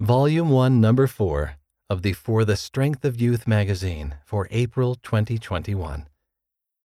Volume 1, Number 4 of the For the Strength of Youth magazine for April 2021.